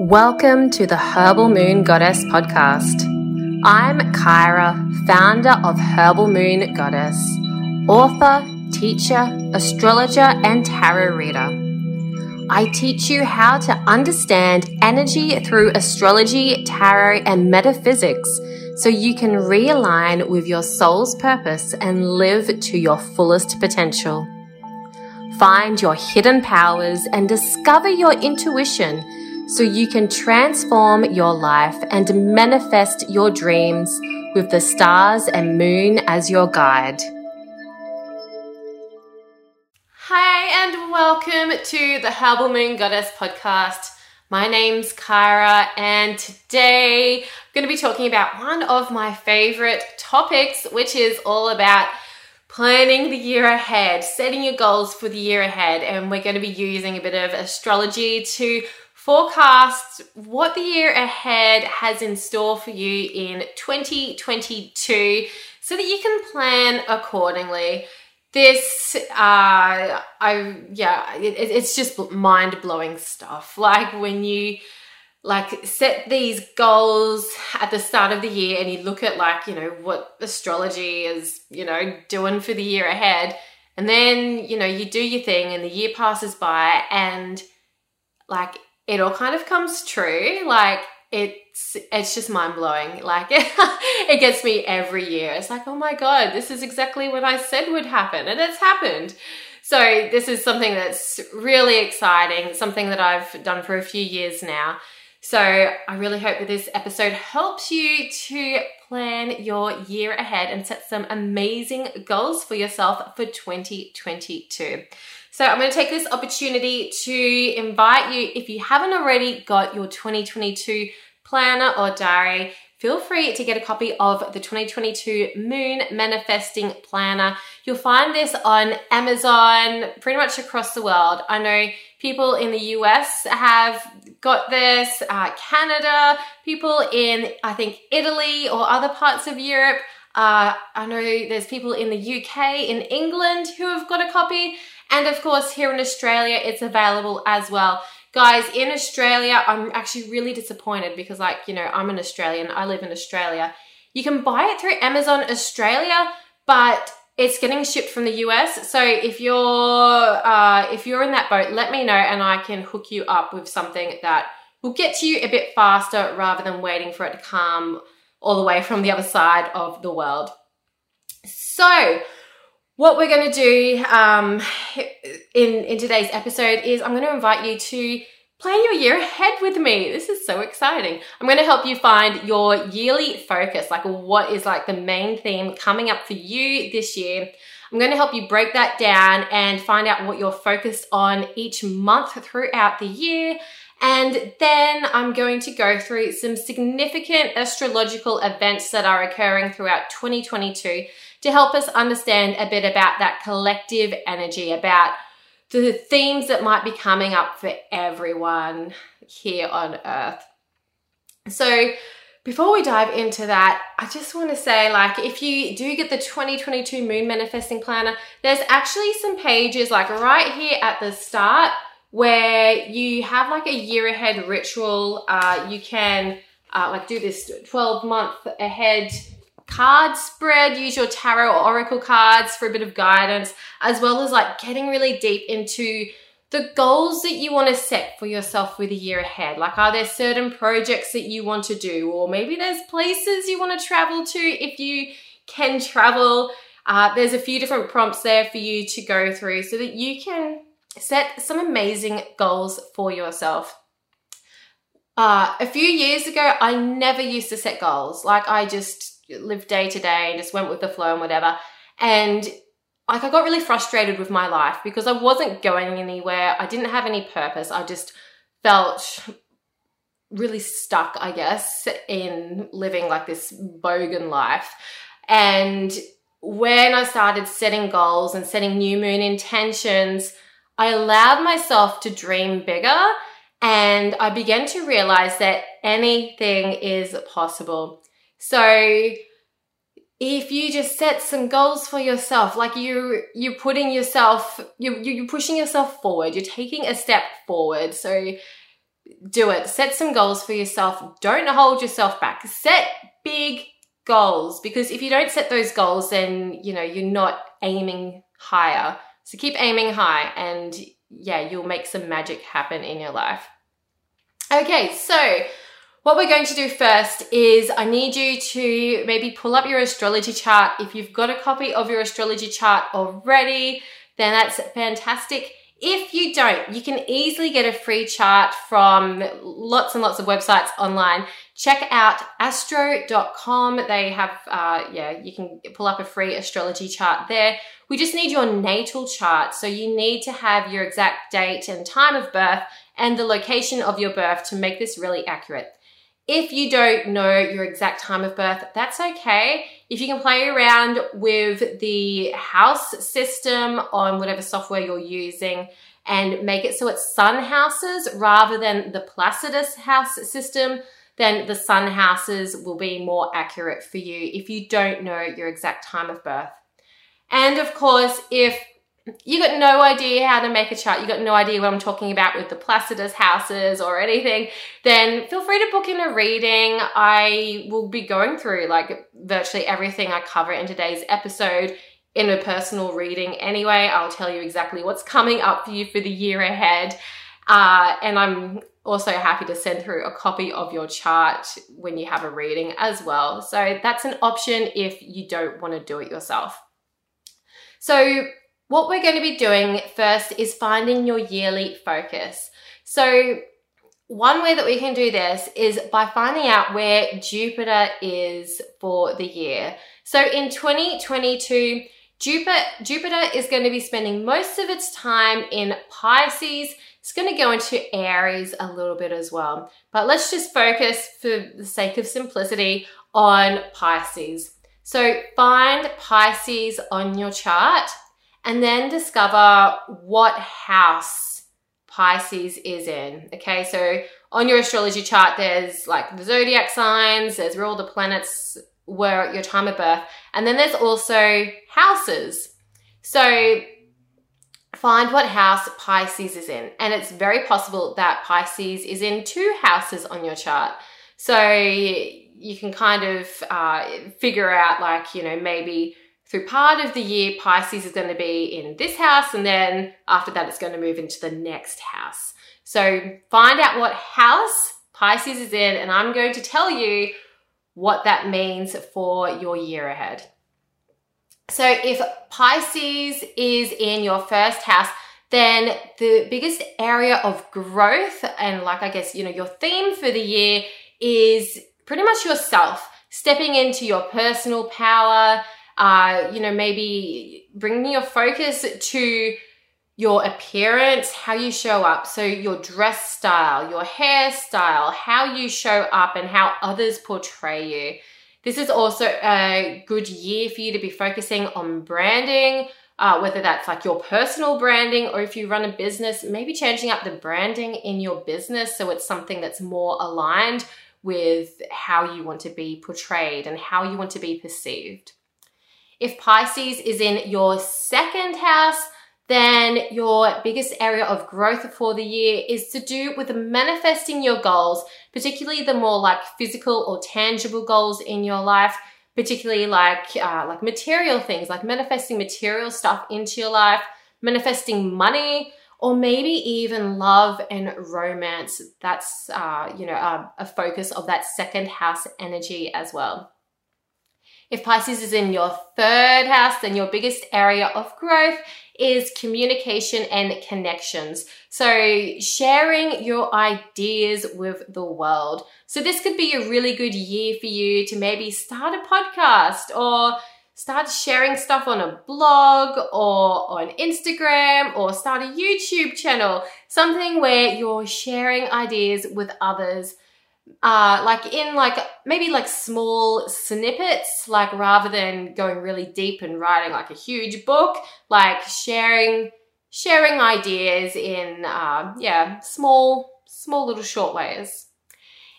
Welcome to the Herbal Moon Goddess podcast. I'm Kyra, founder of Herbal Moon Goddess, author, teacher, astrologer, and tarot reader. I teach you how to understand energy through astrology, tarot, and metaphysics so you can realign with your soul's purpose and live to your fullest potential. Find your hidden powers and discover your intuition so you can transform your life and manifest your dreams with the stars and moon as your guide. Hi, and welcome to the Herbal Moon Goddess podcast. My name's Kyra, and today I'm going to be talking about one of my favorite topics, which is all about planning the year ahead, setting your goals for the year ahead. And we're going to be using a bit of astrology to forecast what the year ahead has in store for you in 2022 so that you can plan accordingly. This, uh, I, yeah, it, it's just mind blowing stuff. Like when you, like set these goals at the start of the year and you look at like you know what astrology is you know doing for the year ahead and then you know you do your thing and the year passes by and like it all kind of comes true. Like it's it's just mind blowing. Like it gets me every year. It's like, oh my god, this is exactly what I said would happen, and it's happened. So this is something that's really exciting, something that I've done for a few years now. So I really hope that this episode helps you to plan your year ahead and set some amazing goals for yourself for 2022. So I'm going to take this opportunity to invite you, if you haven't already got your 2022 planner or diary, feel free to get a copy of the 2022 Moon Manifesting Planner. You'll find this on Amazon pretty much across the world. I know people in the US have got this, uh, Canada, people in, I think, Italy or other parts of Europe. Uh, I know there's people in the UK, in England who have got a copy. And of course, here in Australia, it's available as well. Guys, in Australia, I'm actually really disappointed because, like, you know, I'm an Australian, I live in Australia. You can buy it through Amazon Australia, but it's getting shipped from the US. So if you're uh, if you're in that boat, let me know and I can hook you up with something that will get to you a bit faster rather than waiting for it to come all the way from the other side of the world. So what we're going to do um, in, in today's episode is I'm going to invite you to plan your year ahead with me. This is so exciting. I'm going to help you find your yearly focus, like what is like the main theme coming up for you this year. I'm going to help you break that down and find out what you're focused on each month throughout the year. And then I'm going to go through some significant astrological events that are occurring throughout 2022 to help us understand a bit about that collective energy, about the themes that might be coming up for everyone here on earth. So, before we dive into that, I just want to say like if you do get the 2022 moon manifesting planner, there's actually some pages like right here at the start where you have like a year ahead ritual. Uh, you can uh, like do this 12 month ahead card spread, use your tarot or oracle cards for a bit of guidance, as well as like getting really deep into the goals that you want to set for yourself for the year ahead. Like, are there certain projects that you want to do? Or maybe there's places you want to travel to if you can travel. Uh, there's a few different prompts there for you to go through so that you can set some amazing goals for yourself. Uh, a few years ago, I never used to set goals. Like, I just lived day to day and just went with the flow and whatever. And like I got really frustrated with my life because I wasn't going anywhere. I didn't have any purpose. I just felt really stuck, I guess, in living like this bogan life. And when I started setting goals and setting new moon intentions, I allowed myself to dream bigger and I began to realize that anything is possible. So if you just set some goals for yourself, like you you're putting yourself you you're pushing yourself forward, you're taking a step forward. So do it. Set some goals for yourself. Don't hold yourself back. Set big goals because if you don't set those goals, then you know you're not aiming higher. So keep aiming high, and yeah, you'll make some magic happen in your life. Okay, so what we're going to do first is I need you to maybe pull up your astrology chart. If you've got a copy of your astrology chart already, then that's fantastic. If you don't, you can easily get a free chart from lots and lots of websites online. Check out astro.com. They have, uh, yeah, you can pull up a free astrology chart there. We just need your natal chart. So you need to have your exact date and time of birth and the location of your birth to make this really accurate. If you don't know your exact time of birth, that's okay. If you can play around with the house system on whatever software you're using and make it so it's sun houses rather than the Placidus house system, then the sun houses will be more accurate for you if you don't know your exact time of birth. And of course, if you got no idea how to make a chart, you got no idea what I'm talking about with the Placidus houses or anything, then feel free to book in a reading. I will be going through like virtually everything I cover in today's episode in a personal reading anyway. I'll tell you exactly what's coming up for you for the year ahead. Uh, and I'm also happy to send through a copy of your chart when you have a reading as well. So that's an option if you don't want to do it yourself. So what we're going to be doing first is finding your yearly focus. So one way that we can do this is by finding out where Jupiter is for the year. So in 2022, Jupiter, Jupiter is going to be spending most of its time in Pisces. It's going to go into Aries a little bit as well. But let's just focus for the sake of simplicity on Pisces. So find Pisces on your chart and then discover what house Pisces is in. Okay, so on your astrology chart, there's like the zodiac signs, there's where all the planets were at your time of birth, and then there's also houses. So find what house Pisces is in, and it's very possible that Pisces is in two houses on your chart. So you can kind of uh, figure out, like, you know, maybe through part of the year, Pisces is going to be in this house, and then after that, it's going to move into the next house. So find out what house Pisces is in, and I'm going to tell you what that means for your year ahead. So if Pisces is in your first house, then the biggest area of growth and like I guess, you know, your theme for the year is pretty much yourself, stepping into your personal power, uh, you know, maybe bringing your focus to your appearance, how you show up. So, your dress style, your hairstyle, how you show up, and how others portray you. This is also a good year for you to be focusing on branding, uh, whether that's like your personal branding or if you run a business, maybe changing up the branding in your business so it's something that's more aligned with how you want to be portrayed and how you want to be perceived. If Pisces is in your second house, then your biggest area of growth for the year is to do with manifesting your goals, particularly the more like physical or tangible goals in your life, particularly like uh, like material things, like manifesting material stuff into your life, manifesting money, or maybe even love and romance. That's uh, you know a, a focus of that second house energy as well. If Pisces is in your third house, then your biggest area of growth is communication and connections. So, sharing your ideas with the world. So, this could be a really good year for you to maybe start a podcast or start sharing stuff on a blog or on Instagram or start a YouTube channel, something where you're sharing ideas with others uh, like in like maybe like small snippets, like rather than going really deep and writing like a huge book, like sharing sharing ideas in uh, yeah small small little short ways.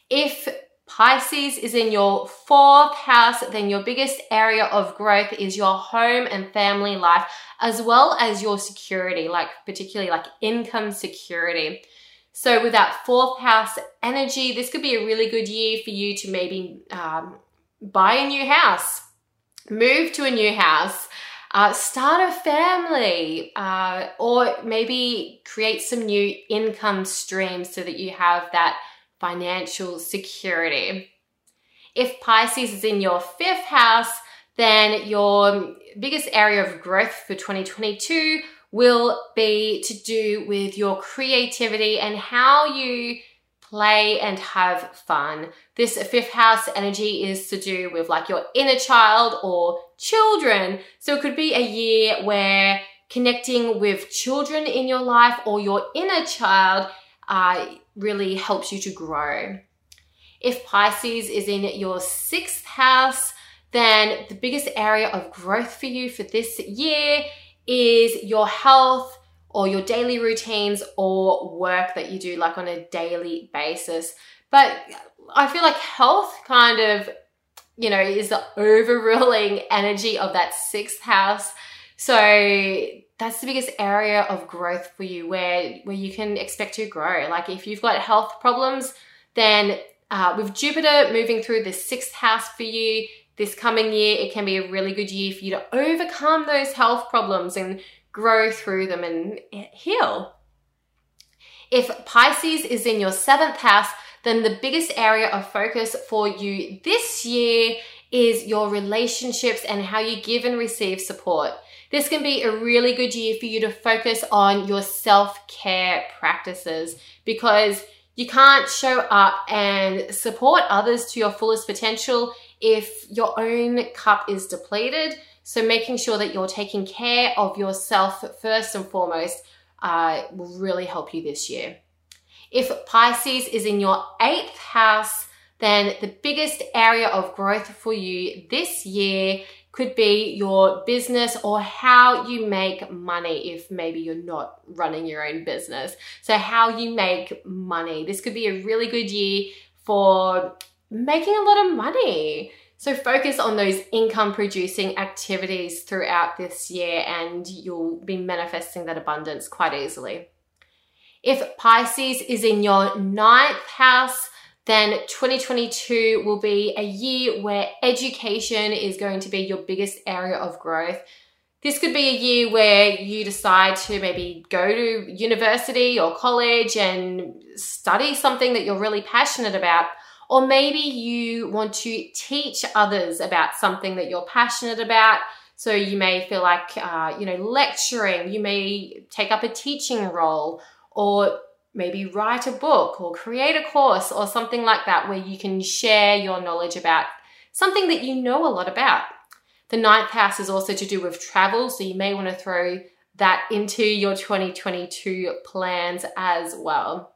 If Pisces is in your fourth house, then your biggest area of growth is your home and family life, as well as your security, like particularly like income security. So, with that fourth house energy, this could be a really good year for you to maybe um, buy a new house, move to a new house, uh, start a family, uh, or maybe create some new income streams so that you have that financial security. If Pisces is in your fifth house, then your biggest area of growth for 2022 will be to do with your creativity and how you play and have fun. This fifth house energy is to do with like your inner child or children. So it could be a year where connecting with children in your life or your inner child uh, really helps you to grow. If Pisces is in your sixth house, then the biggest area of growth for you for this year is your health or your daily routines or work that you do like on a daily basis. But I feel like health kind of, you know, is the overruling energy of that sixth house. So that's the biggest area of growth for you where where you can expect to grow. Like if you've got health problems, then uh, with Jupiter moving through the sixth house for you, this coming year, it can be a really good year for you to overcome those health problems and grow through them and heal. If Pisces is in your seventh house, then the biggest area of focus for you this year is your relationships and how you give and receive support. This can be a really good year for you to focus on your self care practices because you can't show up and support others to your fullest potential if your own cup is depleted. So, making sure that you're taking care of yourself first and foremost uh, will really help you this year. If Pisces is in your eighth house, then the biggest area of growth for you this year could be your business or how you make money if maybe you're not running your own business. So, how you make money. This could be a really good year for making a lot of money. So focus on those income producing activities throughout this year and you'll be manifesting that abundance quite easily. If Pisces is in your ninth house, then 2022 will be a year where education is going to be your biggest area of growth. This could be a year where you decide to maybe go to university or college and study something that you're really passionate about or maybe you want to teach others about something that you're passionate about. So you may feel like, uh, you know, lecturing, you may take up a teaching role, or maybe write a book or create a course or something like that where you can share your knowledge about something that you know a lot about. The ninth house is also to do with travel, so you may want to throw that into your 2022 plans as well.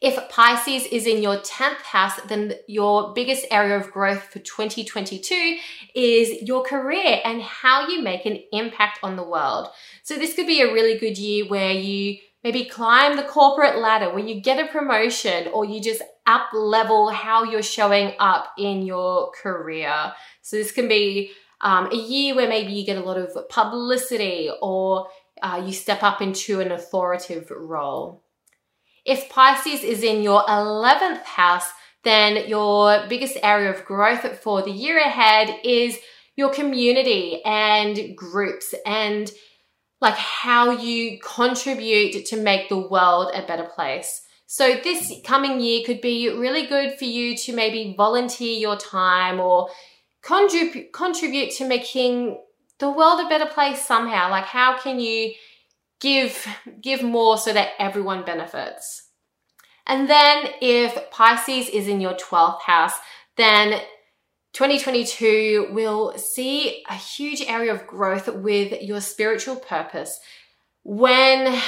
If Pisces is in your 10th house, then your biggest area of growth for 2022 is your career and how you make an impact on the world. So this could be a really good year where you maybe climb the corporate ladder, where you get a promotion or you just up level how you're showing up in your career. So this can be um, a year where maybe you get a lot of publicity or uh, you step up into an authoritative role. If Pisces is in your 11th house, then your biggest area of growth for the year ahead is your community and groups and like how you contribute to make the world a better place. So this coming year could be really good for you to maybe volunteer your time or contribute contribute to making the world a better place somehow. Like how can you give give more so that everyone benefits. And then if Pisces is in your 12th house, then 2022 will see a huge area of growth with your spiritual purpose. When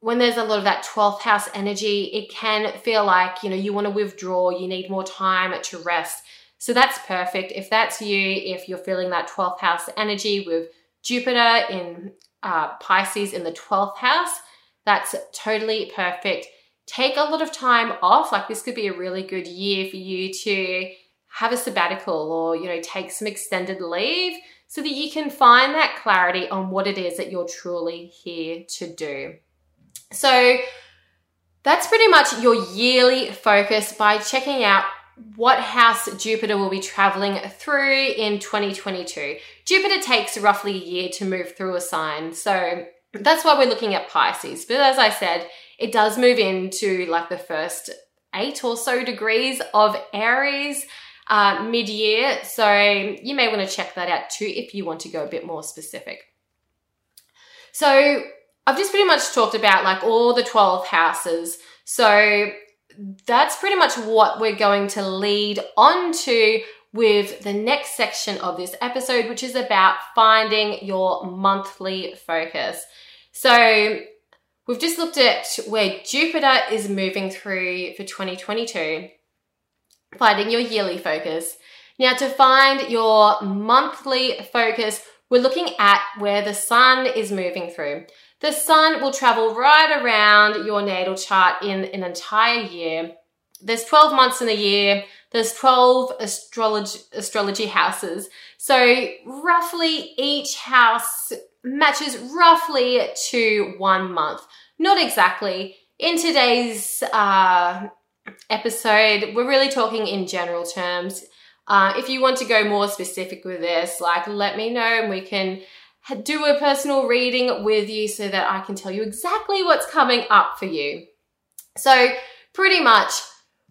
when there's a lot of that 12th house energy, it can feel like, you know, you want to withdraw, you need more time to rest. So that's perfect. If that's you, if you're feeling that 12th house energy with Jupiter in uh, Pisces in the 12th house, that's totally perfect. Take a lot of time off. Like this could be a really good year for you to have a sabbatical or, you know, take some extended leave so that you can find that clarity on what it is that you're truly here to do. So, that's pretty much your yearly focus by checking out what house Jupiter will be traveling through in 2022. Jupiter takes roughly a year to move through a sign, so that's why we're looking at Pisces. But as I said, it does move into like the first eight or so degrees of Aries uh, mid year, so you may want to check that out too if you want to go a bit more specific. So I've just pretty much talked about like all the 12 houses. So that's pretty much what we're going to lead on to with the next section of this episode, which is about finding your monthly focus. So we've just looked at where Jupiter is moving through for 2022, finding your yearly focus. Now, to find your monthly focus, we're looking at where the sun is moving through. The sun will travel right around your natal chart in an entire year. There's 12 months in a year. There's 12 astrology, astrology houses. So roughly each house matches roughly to one month. Not exactly. In today's uh, episode, we're really talking in general terms. Uh, if you want to go more specific with this, like let me know and we can do a personal reading with you so that I can tell you exactly what's coming up for you. So, pretty much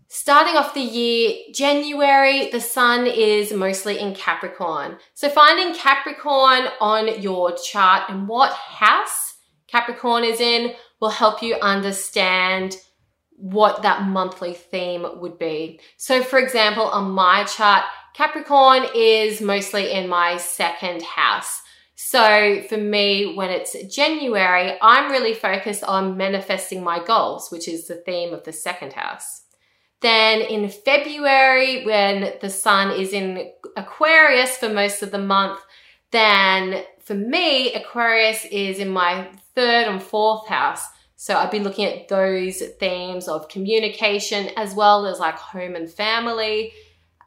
starting off the year, January, the sun is mostly in Capricorn. So, finding Capricorn on your chart and what house Capricorn is in will help you understand what that monthly theme would be. So, for example, on my chart, Capricorn is mostly in my second house. So for me, when it's January, I'm really focused on manifesting my goals, which is the theme of the second house. Then in February, when the sun is in Aquarius for most of the month, then for me, Aquarius is in my third and fourth house. So I'd be looking at those themes of communication as well as like home and family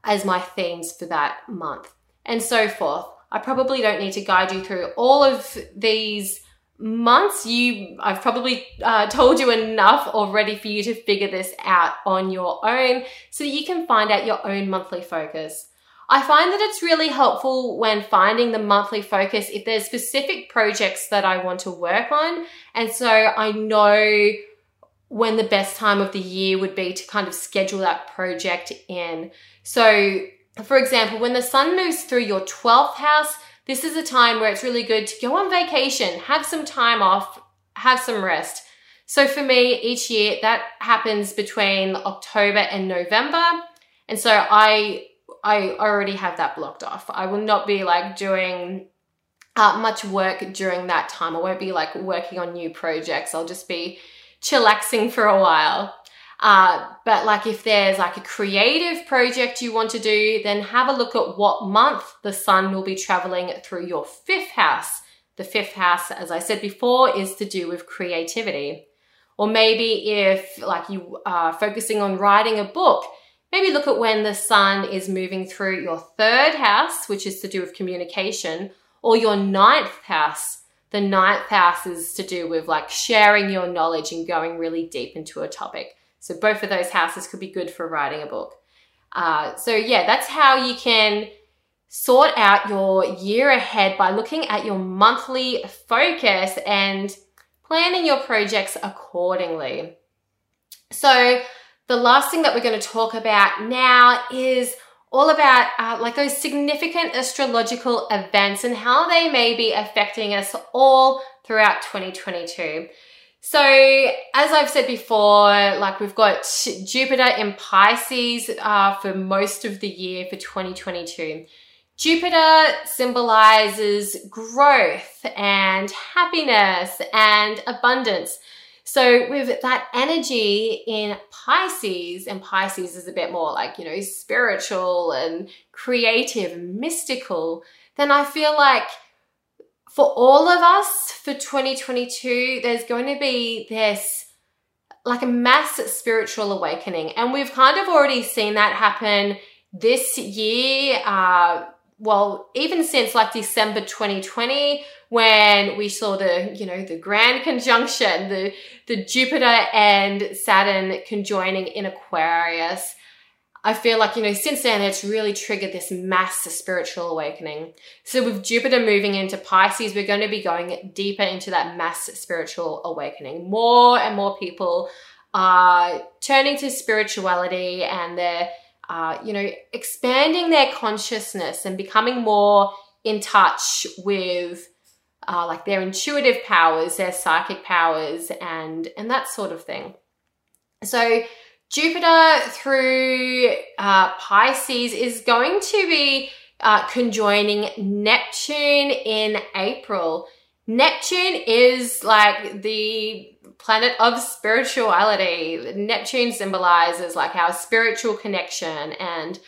as my themes for that month and so forth. I probably don't need to guide you through all of these months. You, I've probably uh, told you enough already for you to figure this out on your own so that you can find out your own monthly focus. I find that it's really helpful when finding the monthly focus if there's specific projects that I want to work on. And so I know when the best time of the year would be to kind of schedule that project in. So for example, when the sun moves through your 12th house, this is a time where it's really good to go on vacation, have some time off, have some rest. So for me, each year that happens between October and November. And so I I already have that blocked off. I will not be like doing uh, much work during that time. I won't be like working on new projects. I'll just be chillaxing for a while. Uh, but like if there's like a creative project you want to do, then have a look at what month the sun will be traveling through your fifth house. The fifth house, as I said before, is to do with creativity. Or maybe if like you are focusing on writing a book, maybe look at when the sun is moving through your third house, which is to do with communication, or your ninth house. The ninth house is to do with like sharing your knowledge and going really deep into a topic. So both of those houses could be good for writing a book. Uh, so yeah, that's how you can sort out your year ahead by looking at your monthly focus and planning your projects accordingly. So the last thing that we're going to talk about now is all about uh, like those significant astrological events and how they may be affecting us all throughout 2022. So, as I've said before, like we've got Jupiter in Pisces uh, for most of the year for 2022. Jupiter symbolizes growth and happiness and abundance. So, with that energy in Pisces, and Pisces is a bit more like, you know, spiritual and creative, mystical, then I feel like for all of us for 2022, there's going to be this like a mass spiritual awakening. And we've kind of already seen that happen this year uh, well, even since like December 2020, when we saw the, you know, the grand conjunction, the, the Jupiter and Saturn conjoining in Aquarius, I feel like, you know, since then it's really triggered this mass spiritual awakening. So with Jupiter moving into Pisces, we're going to be going deeper into that mass spiritual awakening. More and more people are turning to spirituality and they're uh, you know, expanding their consciousness and becoming more in touch with uh, like their intuitive powers, their psychic powers, and and that sort of thing. So Jupiter through uh, Pisces is going to be uh, conjoining Neptune in April. Neptune is like the planet of spirituality. Neptune symbolizes like our spiritual connection and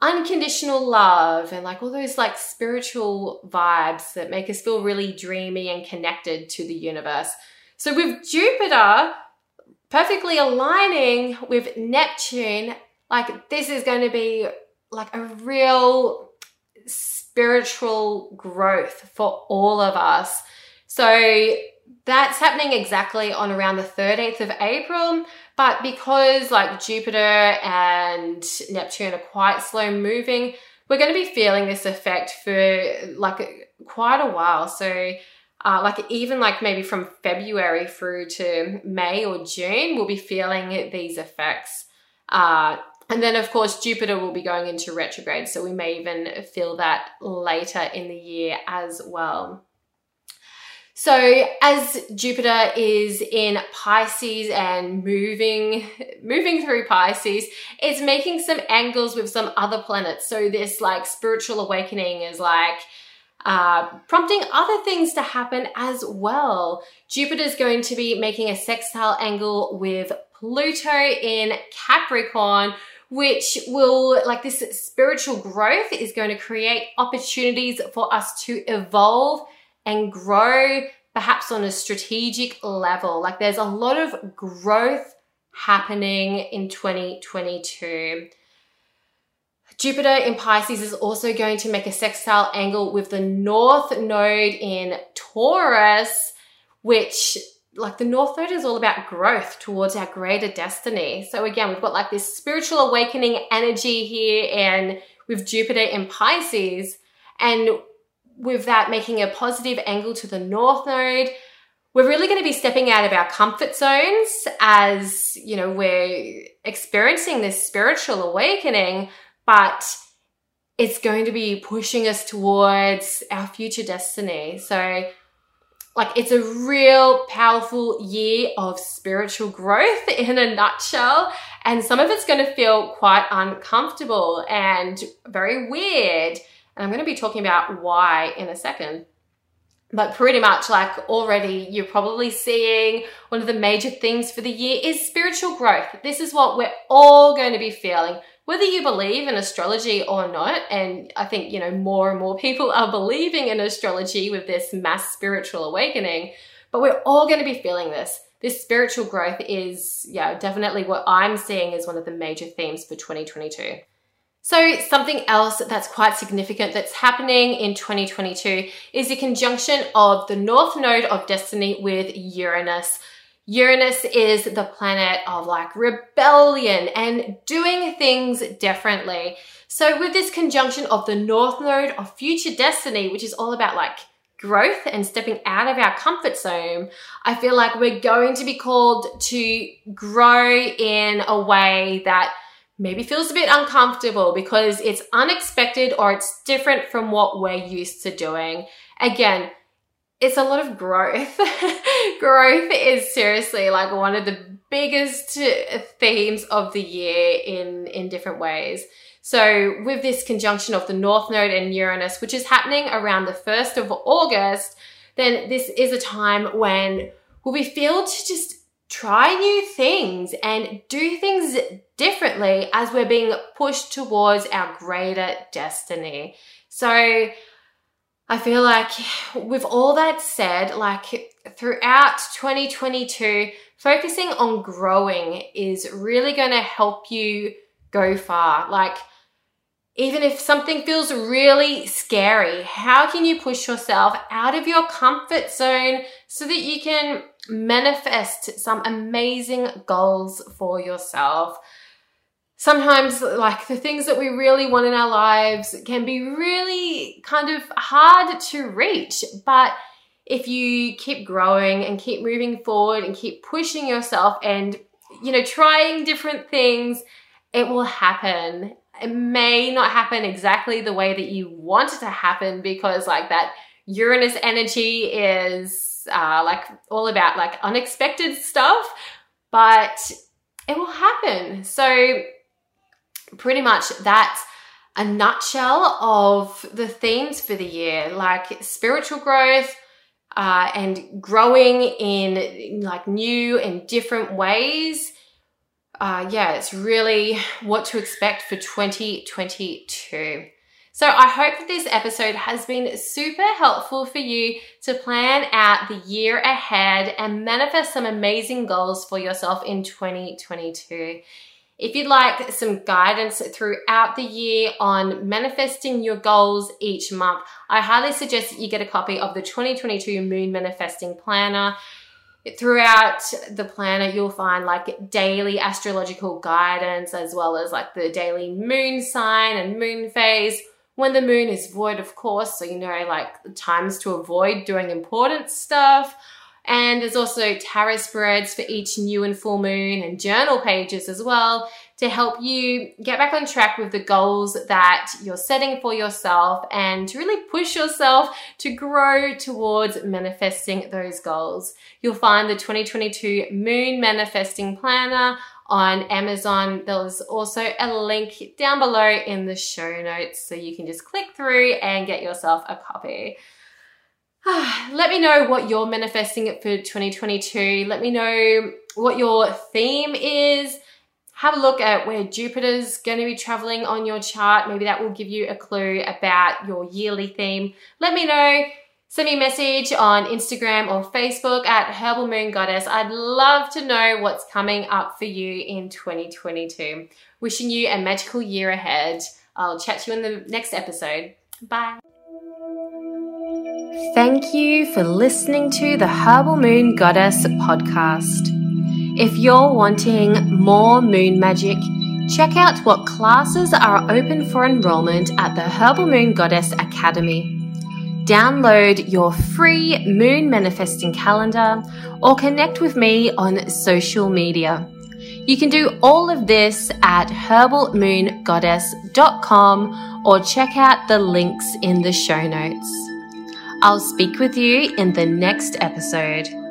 unconditional love and like all those like spiritual vibes that make us feel really dreamy and connected to the universe. So with Jupiter perfectly aligning with Neptune, like this is going to be like a real spiritual growth for all of us. So that's happening exactly on around the 13th of April. But because like Jupiter and Neptune are quite slow moving, we're going to be feeling this effect for like quite a while. So, uh, like even like maybe from February through to May or June, we'll be feeling these effects. Uh, and then, of course, Jupiter will be going into retrograde. So we may even feel that later in the year as well. So as Jupiter is in Pisces and moving moving through Pisces, it's making some angles with some other planets. So this like spiritual awakening is like uh, prompting other things to happen as well. Jupiter is going to be making a sextile angle with Pluto in Capricorn, which will, like, this spiritual growth is going to create opportunities for us to evolve and grow perhaps on a strategic level. Like there's a lot of growth happening in 2022. Jupiter in Pisces is also going to make a sextile angle with the North Node in Taurus, which like the North Node is all about growth towards our greater destiny. So again, we've got like this spiritual awakening energy here and with Jupiter in Pisces. And with that making a positive angle to the north node, we're really going to be stepping out of our comfort zones as, you know, we're experiencing this spiritual awakening, but it's going to be pushing us towards our future destiny. So, like, it's a real powerful year of spiritual growth in a nutshell. And some of it's going to feel quite uncomfortable and very weird. And I'm going to be talking about why in a second. But pretty much like already you're probably seeing one of the major themes for the year is spiritual growth. This is what we're all going to be feeling, whether you believe in astrology or not. And I think, you know, more and more people are believing in astrology with this mass spiritual awakening, but we're all going to be feeling this. This spiritual growth is, yeah, definitely what I'm seeing as one of the major themes for 2022. So, something else that's quite significant that's happening in 2022 is the conjunction of the North Node of Destiny with Uranus. Uranus is the planet of like rebellion and doing things differently. So, with this conjunction of the North Node of Future Destiny, which is all about like growth and stepping out of our comfort zone, I feel like we're going to be called to grow in a way that maybe feels a bit uncomfortable because it's unexpected or it's different from what we're used to doing. Again, it's a lot of growth. growth is seriously like one of the biggest themes of the year in in different ways. So with this conjunction of the North Node and Uranus, which is happening around the 1st of August, then this is a time when we'll be filled to just try new things and do things differently as we're being pushed towards our greater destiny. So I feel like with all that said, like throughout 2022, focusing on growing is really going to help you go far. Like even if something feels really scary, how can you push yourself out of your comfort zone so that you can manifest some amazing goals for yourself? Sometimes, like the things that we really want in our lives can be really kind of hard to reach, but if you keep growing and keep moving forward and keep pushing yourself and you know trying different things it will happen it may not happen exactly the way that you want it to happen because like that Uranus energy is uh, like all about like unexpected stuff, but it will happen. So pretty much that's a nutshell of the themes for the year, like spiritual growth, uh, and growing in like new and different ways uh, yeah, it's really what to expect for 2022. So I hope that this episode has been super helpful for you to plan out the year ahead and manifest some amazing goals for yourself in 2022. If you'd like some guidance throughout the year on manifesting your goals each month, I highly suggest that you get a copy of the 2022 Moon Manifesting Planner. Throughout the planner, you'll find like daily astrological guidance as well as like the daily moon sign and moon phase. When the moon is void of course so you know like the times to avoid doing important stuff and there's also tarot spreads for each new and full moon and journal pages as well to help you get back on track with the goals that you're setting for yourself and to really push yourself to grow towards manifesting those goals. You'll find the 2022 Moon Manifesting Planner on Amazon. There's also a link down below in the show notes so you can just click through and get yourself a copy. Let me know what you're manifesting for 2022. Let me know what your theme is have a look at where Jupiter's going to be traveling on your chart. Maybe that will give you a clue about your yearly theme. Let me know. Send me a message on Instagram or Facebook at Herbal Moon Goddess. I'd love to know what's coming up for you in 2022. Wishing you a magical year ahead. I'll chat to you in the next episode. Bye. Thank you for listening to the Herbal Moon Goddess podcast. If you're wanting more moon magic, check out what classes are open for enrollment at the Herbal Moon Goddess Academy. Download your free moon manifesting calendar or connect with me on social media. You can do all of this at herbalmoongoddess.com or check out the links in the show notes. I'll speak with you in the next episode.